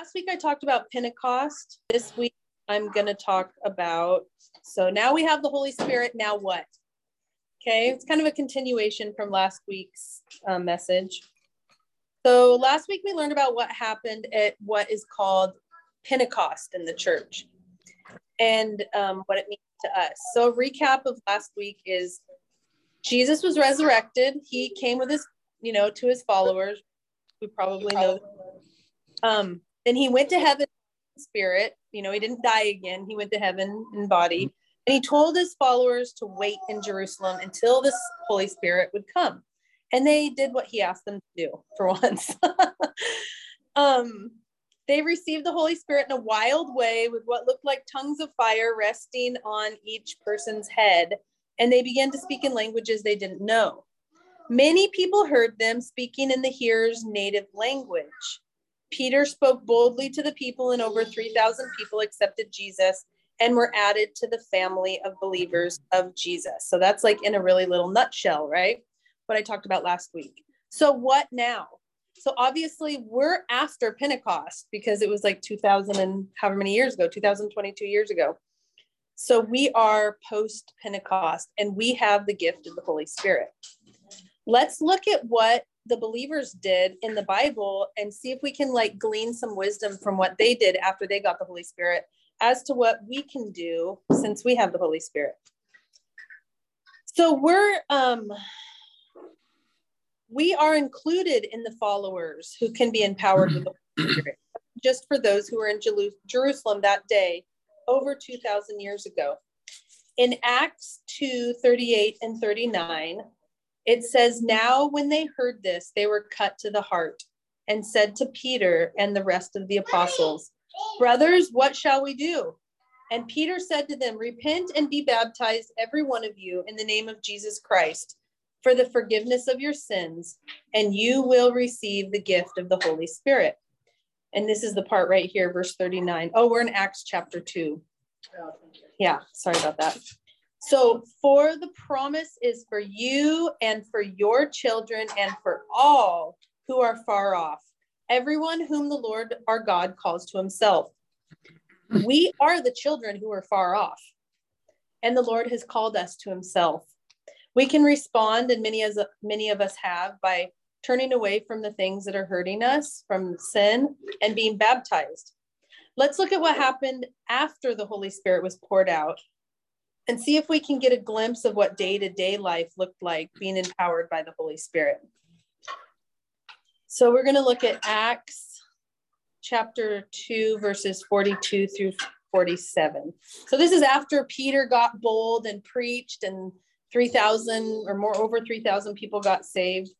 last week I talked about Pentecost. This week I'm going to talk about. So now we have the Holy Spirit. Now what? Okay, it's kind of a continuation from last week's uh, message. So last week we learned about what happened at what is called Pentecost in the church and um, what it means to us. So, recap of last week is Jesus was resurrected. He came with his, you know, to his followers. We probably know. Um, then he went to heaven spirit. You know, he didn't die again. He went to heaven in body. And he told his followers to wait in Jerusalem until this Holy Spirit would come. And they did what he asked them to do for once. um, they received the Holy Spirit in a wild way with what looked like tongues of fire resting on each person's head, and they began to speak in languages they didn't know. Many people heard them speaking in the hearers' native language. Peter spoke boldly to the people, and over 3,000 people accepted Jesus and were added to the family of believers of Jesus. So that's like in a really little nutshell, right? What I talked about last week. So, what now? So obviously we're after Pentecost because it was like 2000 and however many years ago, 2022 years ago. So we are post Pentecost and we have the gift of the Holy Spirit. Let's look at what the believers did in the Bible and see if we can like glean some wisdom from what they did after they got the Holy Spirit as to what we can do since we have the Holy Spirit. So we're um we are included in the followers who can be empowered with the Holy Spirit, just for those who were in Jerusalem that day over 2,000 years ago. In Acts 2 38 and 39, it says, Now when they heard this, they were cut to the heart and said to Peter and the rest of the apostles, Brothers, what shall we do? And Peter said to them, Repent and be baptized, every one of you, in the name of Jesus Christ for the forgiveness of your sins, and you will receive the gift of the Holy Spirit. And this is the part right here, verse 39. Oh, we're in Acts chapter 2. Yeah, sorry about that. So, for the promise is for you and for your children and for all who are far off, everyone whom the Lord our God calls to himself. We are the children who are far off, and the Lord has called us to himself. We can respond, and many as many of us have, by turning away from the things that are hurting us, from sin, and being baptized. Let's look at what happened after the Holy Spirit was poured out and see if we can get a glimpse of what day to day life looked like being empowered by the Holy Spirit. So we're going to look at Acts chapter 2, verses 42 through 47. So this is after Peter got bold and preached and 3,000 or more, over 3,000 people got saved.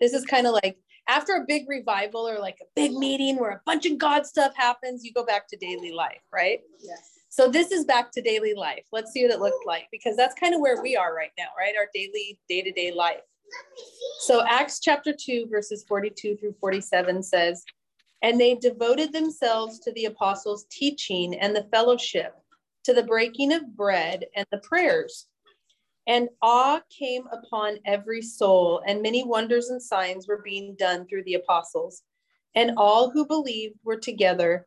This is kind of like after a big revival or like a big meeting where a bunch of God stuff happens, you go back to daily life, right? Yes. So this is back to daily life. Let's see what it looked like because that's kind of where we are right now, right? Our daily day to day life. So Acts chapter 2, verses 42 through 47 says, And they devoted themselves to the apostles' teaching and the fellowship, to the breaking of bread and the prayers. And awe came upon every soul, and many wonders and signs were being done through the apostles. And all who believed were together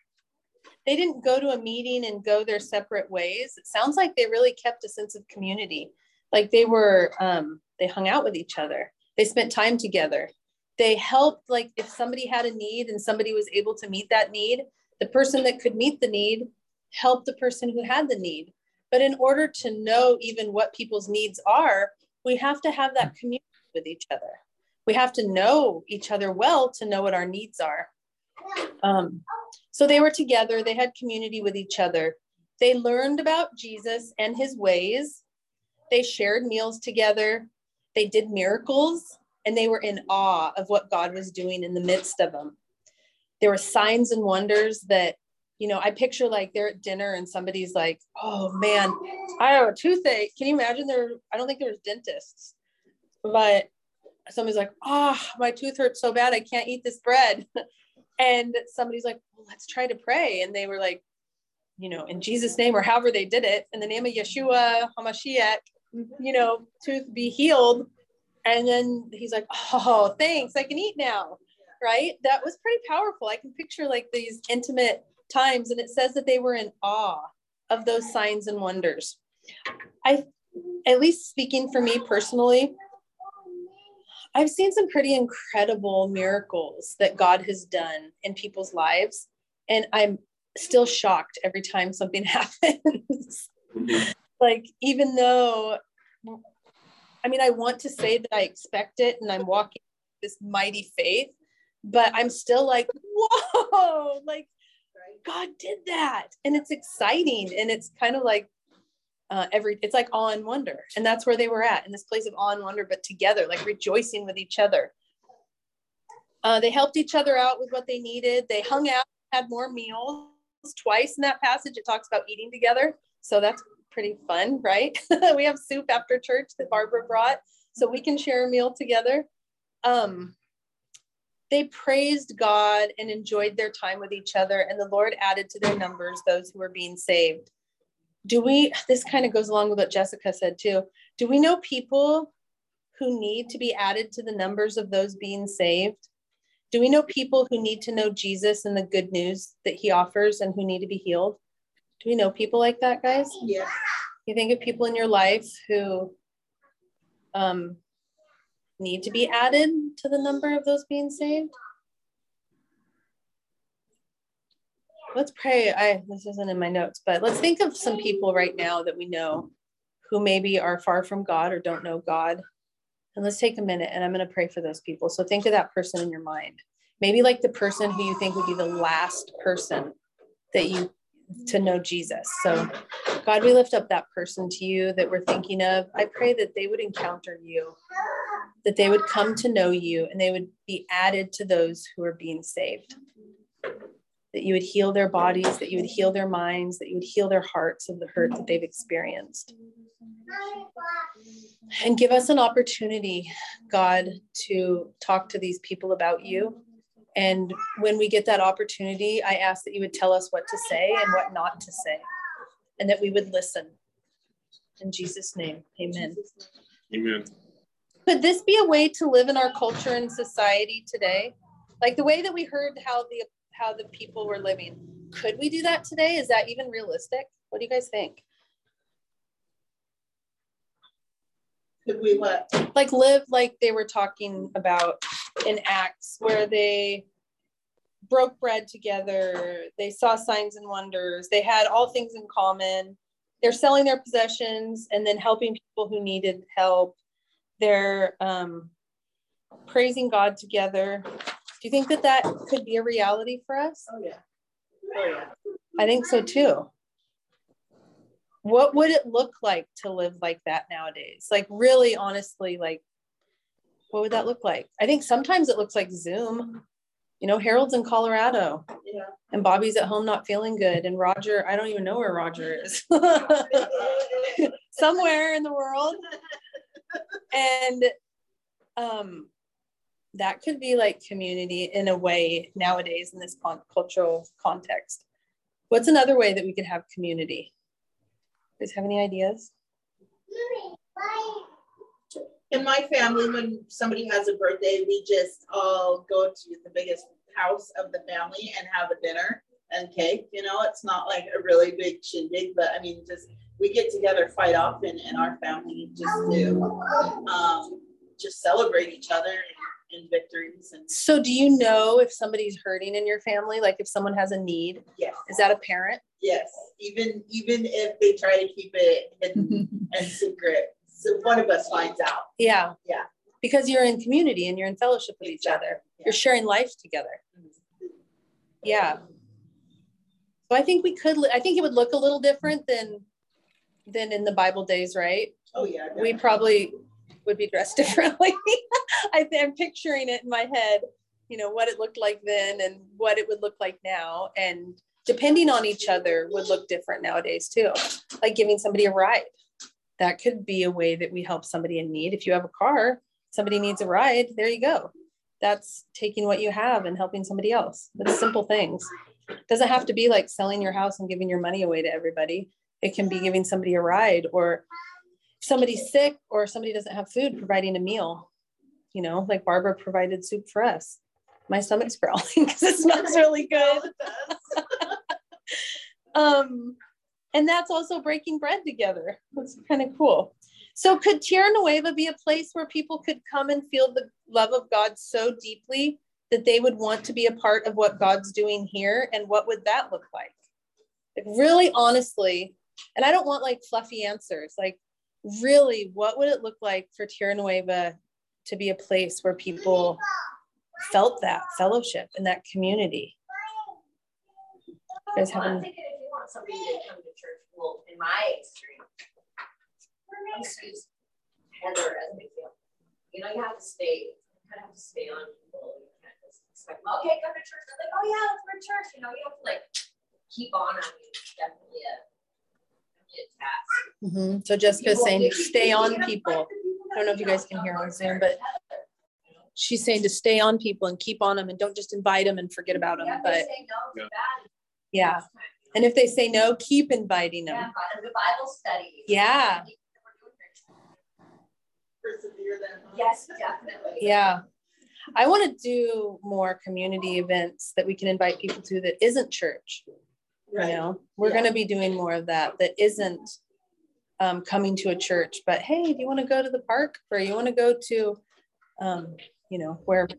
They didn't go to a meeting and go their separate ways. It sounds like they really kept a sense of community. Like they were, um, they hung out with each other. They spent time together. They helped, like if somebody had a need and somebody was able to meet that need, the person that could meet the need help the person who had the need. But in order to know even what people's needs are, we have to have that community with each other. We have to know each other well to know what our needs are. Um, so they were together, they had community with each other. They learned about Jesus and his ways. They shared meals together. They did miracles and they were in awe of what God was doing in the midst of them. there were signs and wonders that you know i picture like they're at dinner and somebody's like oh man i have a toothache can you imagine there i don't think there's dentists but somebody's like oh my tooth hurts so bad i can't eat this bread and somebody's like well, let's try to pray. And they were like you know in jesus name or however they did it in the name of yeshua hamashiach mm-hmm. you know tooth be healed. And then he's like oh thanks. I can eat now. Right? That was pretty powerful. I can picture like these intimate times and it says that they were in awe of those signs and wonders. I at least speaking for me personally i've seen some pretty incredible miracles that god has done in people's lives and i'm still shocked every time something happens mm-hmm. like even though i mean i want to say that i expect it and i'm walking this mighty faith but i'm still like whoa like God did that. And it's exciting. And it's kind of like uh, every, it's like awe and wonder. And that's where they were at in this place of awe and wonder, but together, like rejoicing with each other. Uh, they helped each other out with what they needed. They hung out, had more meals twice in that passage. It talks about eating together. So that's pretty fun, right? we have soup after church that Barbara brought. So we can share a meal together. Um, they praised God and enjoyed their time with each other, and the Lord added to their numbers those who were being saved. Do we, this kind of goes along with what Jessica said too. Do we know people who need to be added to the numbers of those being saved? Do we know people who need to know Jesus and the good news that he offers and who need to be healed? Do we know people like that, guys? Yeah. You think of people in your life who um, need to be added to the number of those being saved? Let's pray. I this isn't in my notes, but let's think of some people right now that we know who maybe are far from God or don't know God. And let's take a minute and I'm going to pray for those people. So think of that person in your mind. Maybe like the person who you think would be the last person that you to know Jesus. So God, we lift up that person to you that we're thinking of. I pray that they would encounter you that they would come to know you and they would be added to those who are being saved. That you would heal their bodies, that you would heal their minds, that you would heal their hearts of the hurt that they've experienced. And give us an opportunity, God, to talk to these people about you. And when we get that opportunity, I ask that you would tell us what to say and what not to say, and that we would listen. In Jesus' name, amen. Amen could this be a way to live in our culture and society today like the way that we heard how the how the people were living. Could we do that today? Is that even realistic? What do you guys think? Could we what? Like live like they were talking about in acts where they broke bread together they saw signs and wonders they had all things in common. They're selling their possessions and then helping people who needed help. They're um, praising God together. Do you think that that could be a reality for us? Oh yeah. Oh yeah. I think so too. What would it look like to live like that nowadays? Like really honestly, like what would that look like? I think sometimes it looks like Zoom. You know, Harold's in Colorado. Yeah. And Bobby's at home not feeling good. And Roger, I don't even know where Roger is. Somewhere in the world and um, that could be like community in a way nowadays in this con- cultural context. What's another way that we could have community? You guys have any ideas? In my family, when somebody has a birthday, we just all go to the biggest house of the family and have a dinner and cake. You know, it's not like a really big shindig, but I mean, just we get together quite often in our family just to um, just celebrate each other in victories and so do you know if somebody's hurting in your family like if someone has a need yes is that a parent? yes even even if they try to keep it hidden and secret so one of us finds out yeah yeah because you're in community and you're in fellowship with each other yeah. you're sharing life together mm-hmm. yeah so i think we could i think it would look a little different than than in the Bible days, right? Oh yeah. Definitely. We probably would be dressed differently. I, am picturing it in my head. you know, what it looked like then and what it would look like now. And depending on each other would look different nowadays too. Like giving somebody a ride. That could be a way that we help somebody in need. If you have a car, somebody needs a ride, there you go. That's taking what you have and helping somebody else. That's simple things. Doesn't have to be like selling your house and giving your money away to everybody. It can be giving somebody a ride or somebody's sick or somebody doesn't have food, providing a meal. You know, like Barbara provided soup for us. My stomach's growling because it smells really good. um, and that's also breaking bread together. That's kind of cool. So, could Tierra Nueva be a place where people could come and feel the love of God so deeply that they would want to be a part of what God's doing here? And what would that look like? Like, really honestly, and I don't want like fluffy answers. Like, really, what would it look like for Tierra Nueva to be a place where people felt that fellowship and that community? You guys have well, I'm thinking if you want somebody to come to church, well, in my experience, let's use Heather as an example. You know, you have to stay, you kind of have to stay on people. You can't just expect, okay, come to church. They're like, oh yeah, let's go to church. You know, you have to like keep on on you. Definitely a Mm-hmm. So Jessica's saying stay on people. I don't know if you guys can hear on Zoom, but she's saying to stay on people and keep on them and don't just invite them and forget about them. But yeah. And if they say no, keep inviting them. Yeah, the Bible study. Yeah. Yes, definitely. Yeah. I want to do more community events that we can invite people to that isn't church. Right. You know, we're yeah. going to be doing more of that that isn't um, coming to a church, but hey, do you want to go to the park or you want to go to, um, you know, wherever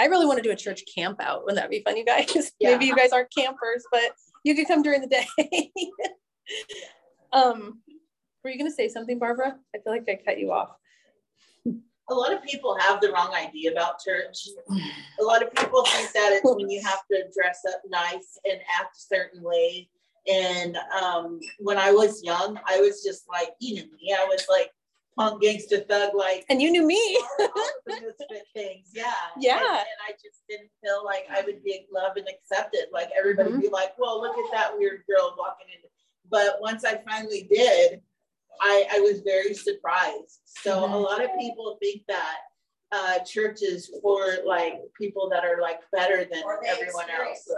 I really want to do a church camp out. Wouldn't that be fun, you guys? Yeah. Maybe you guys aren't campers, but you could come during the day. um, were you going to say something, Barbara? I feel like I cut you off. A lot of people have the wrong idea about church. A lot of people think that it's when you have to dress up nice and act a certain way. And um, when I was young, I was just like, you know me, I was like punk gangster thug, like. And you knew me. things, yeah. Yeah. And, and, I just didn't feel like I would be loved and accepted. Like everybody mm-hmm. be like, well, look at that weird girl walking in. But once I finally did, I, I was very surprised. So mm-hmm. a lot of people think that uh, churches for like people that are like better than everyone else.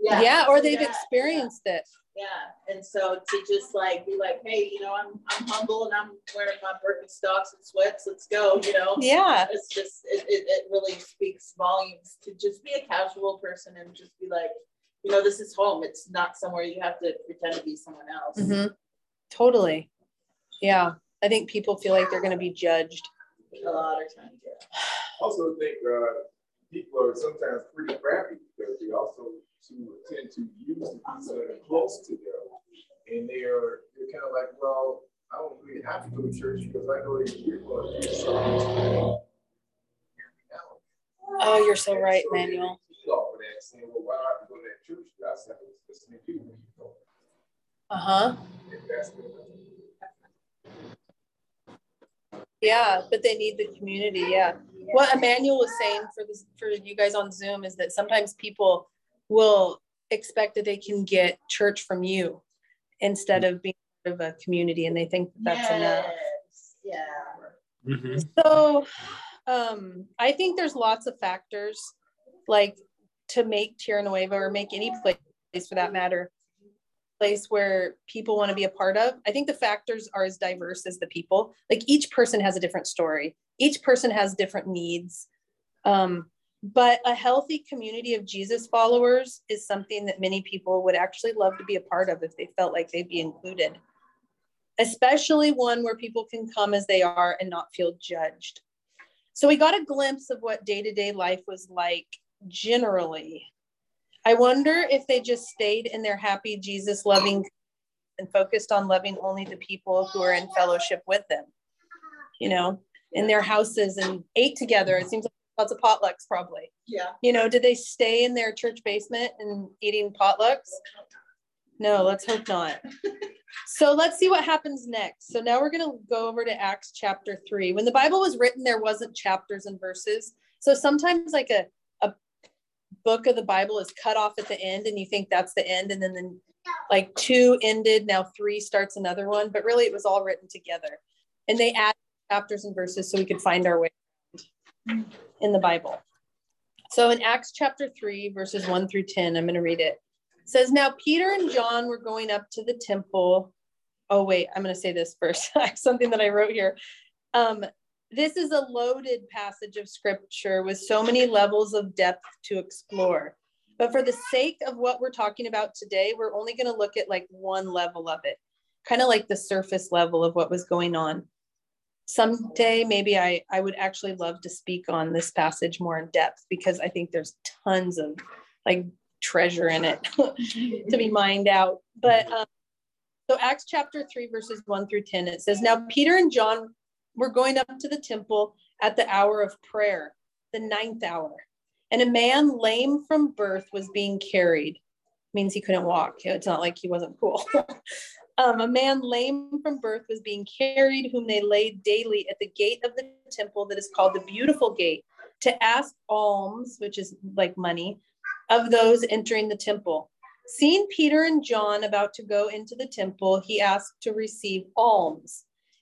Yeah. yeah, or they've yeah. experienced it. Yeah, and so to just like be like, hey, you know, I'm I'm humble and I'm wearing my Birkenstocks and sweats. Let's go. You know. Yeah. It's just it, it, it really speaks volumes to just be a casual person and just be like, you know, this is home. It's not somewhere you have to pretend to be someone else. Mm-hmm. Totally. Yeah, I think people feel like they're going to be judged. A lot of times, yeah. Also think uh, people are sometimes pretty crappy because they also to tend to use the people that are close to them, and they are they're kind of like, well, I don't really have to go to church because I know that you're going to do something. Oh, you're so right, so Manuel. Saying, well, why do I have to go to that church? I have to listen to you when you go. Uh huh. Yeah, but they need the community. Yeah. What Emmanuel was saying for this for you guys on Zoom is that sometimes people will expect that they can get church from you instead of being part of a community, and they think that that's yes. enough. Yeah. Mm-hmm. So, um, I think there's lots of factors like to make Tierra Nueva or make any place for that matter place where people want to be a part of. I think the factors are as diverse as the people. Like each person has a different story, each person has different needs. Um, but a healthy community of Jesus followers is something that many people would actually love to be a part of if they felt like they'd be included, especially one where people can come as they are and not feel judged. So we got a glimpse of what day to day life was like generally I wonder if they just stayed in their happy Jesus loving and focused on loving only the people who are in fellowship with them, you know, in their houses and ate together. It seems like lots of potlucks, probably. Yeah. You know, did they stay in their church basement and eating potlucks? No, let's hope not. so let's see what happens next. So now we're going to go over to Acts chapter 3. When the Bible was written, there wasn't chapters and verses. So sometimes, like a book of the Bible is cut off at the end and you think that's the end and then the, like two ended now three starts another one but really it was all written together and they add chapters and verses so we could find our way in the Bible. So in Acts chapter 3 verses 1 through 10 I'm going to read it. it says now Peter and John were going up to the temple oh wait i'm going to say this first something that i wrote here um, this is a loaded passage of scripture with so many levels of depth to explore. But for the sake of what we're talking about today we're only going to look at like one level of it kind of like the surface level of what was going on. Someday maybe i i would actually love to speak on this passage more in depth because i think there's tons of like treasure in it to be mined out. But um, so Acts chapter 3, verses 1 through 10, it says, Now Peter and John were going up to the temple at the hour of prayer, the ninth hour. And a man lame from birth was being carried. Means he couldn't walk. It's not like he wasn't cool. um, a man lame from birth was being carried, whom they laid daily at the gate of the temple that is called the Beautiful Gate, to ask alms, which is like money, of those entering the temple. Seeing Peter and John about to go into the temple, he asked to receive alms.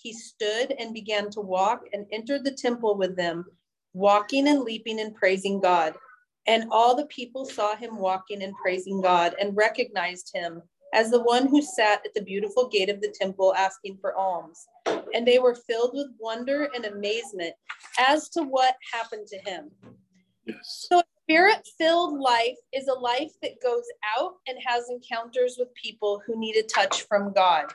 he stood and began to walk and entered the temple with them, walking and leaping and praising God. And all the people saw him walking and praising God and recognized him as the one who sat at the beautiful gate of the temple asking for alms. And they were filled with wonder and amazement as to what happened to him. Yes. So Spirit filled life is a life that goes out and has encounters with people who need a touch from God.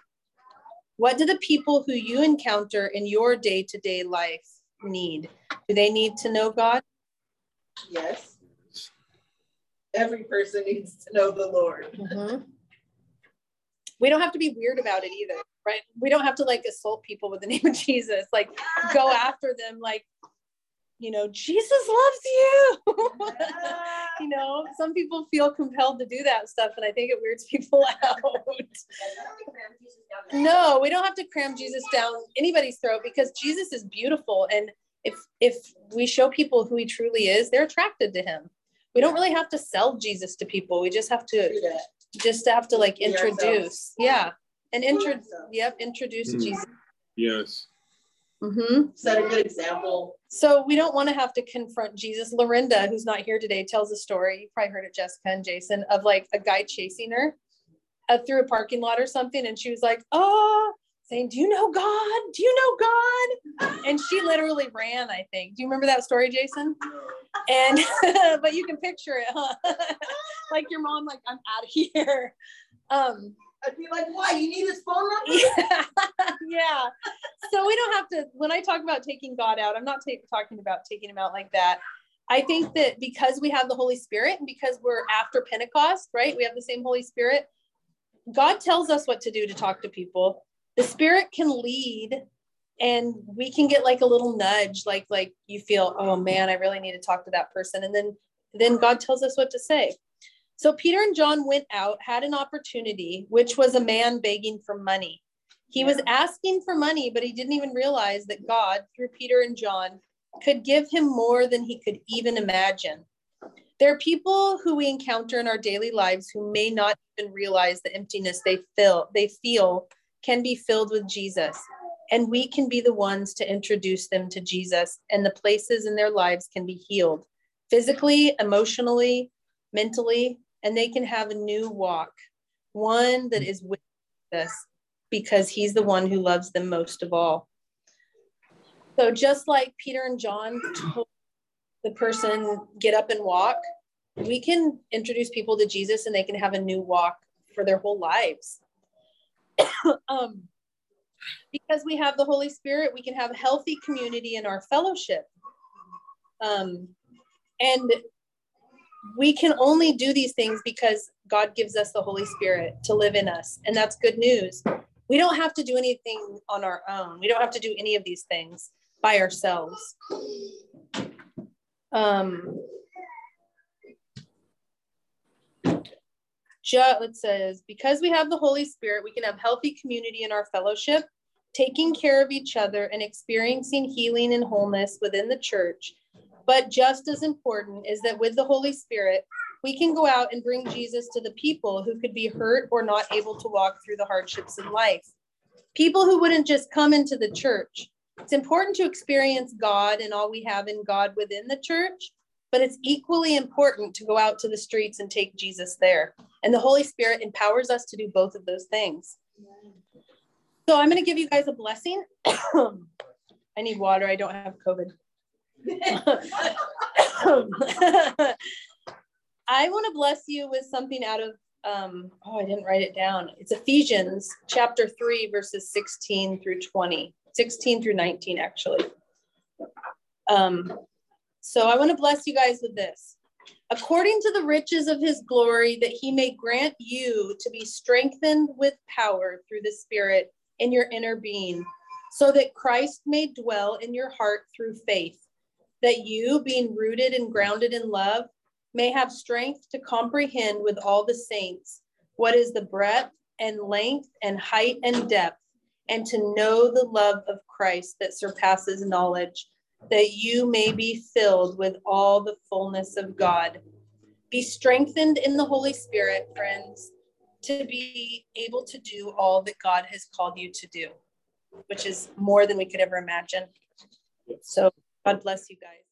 What do the people who you encounter in your day to day life need? Do they need to know God? Yes. Every person needs to know the Lord. Mm-hmm. We don't have to be weird about it either, right? We don't have to like assault people with the name of Jesus, like go after them, like you know, Jesus loves you. you know, some people feel compelled to do that stuff, and I think it weirds people out. no, we don't have to cram Jesus down anybody's throat because Jesus is beautiful. And if if we show people who he truly is, they're attracted to him. We don't really have to sell Jesus to people. We just have to just have to like introduce. Yeah. And intro yep, introduce mm. Jesus. Yes. Mm-hmm. Set a good example. So we don't want to have to confront Jesus. Lorinda, who's not here today, tells a story. You probably heard it, Jessica and Jason, of like a guy chasing her uh, through a parking lot or something, and she was like, "Oh." Saying, Do you know God? Do you know God? And she literally ran, I think. Do you remember that story, Jason? And, but you can picture it, huh? like your mom, like, I'm out of here. Um, I'd be like, why? You need his phone number? Yeah. yeah. So we don't have to, when I talk about taking God out, I'm not t- talking about taking him out like that. I think that because we have the Holy Spirit and because we're after Pentecost, right? We have the same Holy Spirit. God tells us what to do to talk to people. The Spirit can lead and we can get like a little nudge like like you feel oh man i really need to talk to that person and then then god tells us what to say so Peter and John went out, had an opportunity, which was a man begging for money. He was asking for money, but he didn't even realize that God, through Peter and John, could give him more than he could even imagine. There are people who we encounter in our daily lives who may not even realize the emptiness they feel they feel can be filled with Jesus. And we can be the ones to introduce them to Jesus, and the places in their lives can be healed physically, emotionally, mentally, and they can have a new walk, one that is with us because he's the one who loves them most of all. So just like Peter and John told the person get up and walk, we can introduce people to Jesus and they can have a new walk for their whole lives. um, because we have the Holy Spirit, we can have healthy community in our fellowship. Um, and we can only do these things because God gives us the Holy Spirit to live in us. And that's good news. We don't have to do anything on our own. We don't have to do any of these things by ourselves. Um, it says, because we have the Holy Spirit, we can have healthy community in our fellowship, taking care of each other and experiencing healing and wholeness within the church. But just as important is that with the Holy Spirit, we can go out and bring Jesus to the people who could be hurt or not able to walk through the hardships in life. People who wouldn't just come into the church. It's important to experience God and all we have in God within the church, but it's equally important to go out to the streets and take Jesus there. And the Holy Spirit empowers us to do both of those things. So I'm going to give you guys a blessing. I need water. I don't have COVID. I want to bless you with something out of, um, oh, I didn't write it down. It's Ephesians chapter 3, verses 16 through 20, 16 through 19, actually. Um, so I want to bless you guys with this. According to the riches of his glory, that he may grant you to be strengthened with power through the Spirit in your inner being, so that Christ may dwell in your heart through faith, that you, being rooted and grounded in love, may have strength to comprehend with all the saints what is the breadth and length and height and depth, and to know the love of Christ that surpasses knowledge, that you may be filled with all the fullness of God. Be strengthened in the Holy Spirit, friends, to be able to do all that God has called you to do, which is more than we could ever imagine. So, God bless you guys.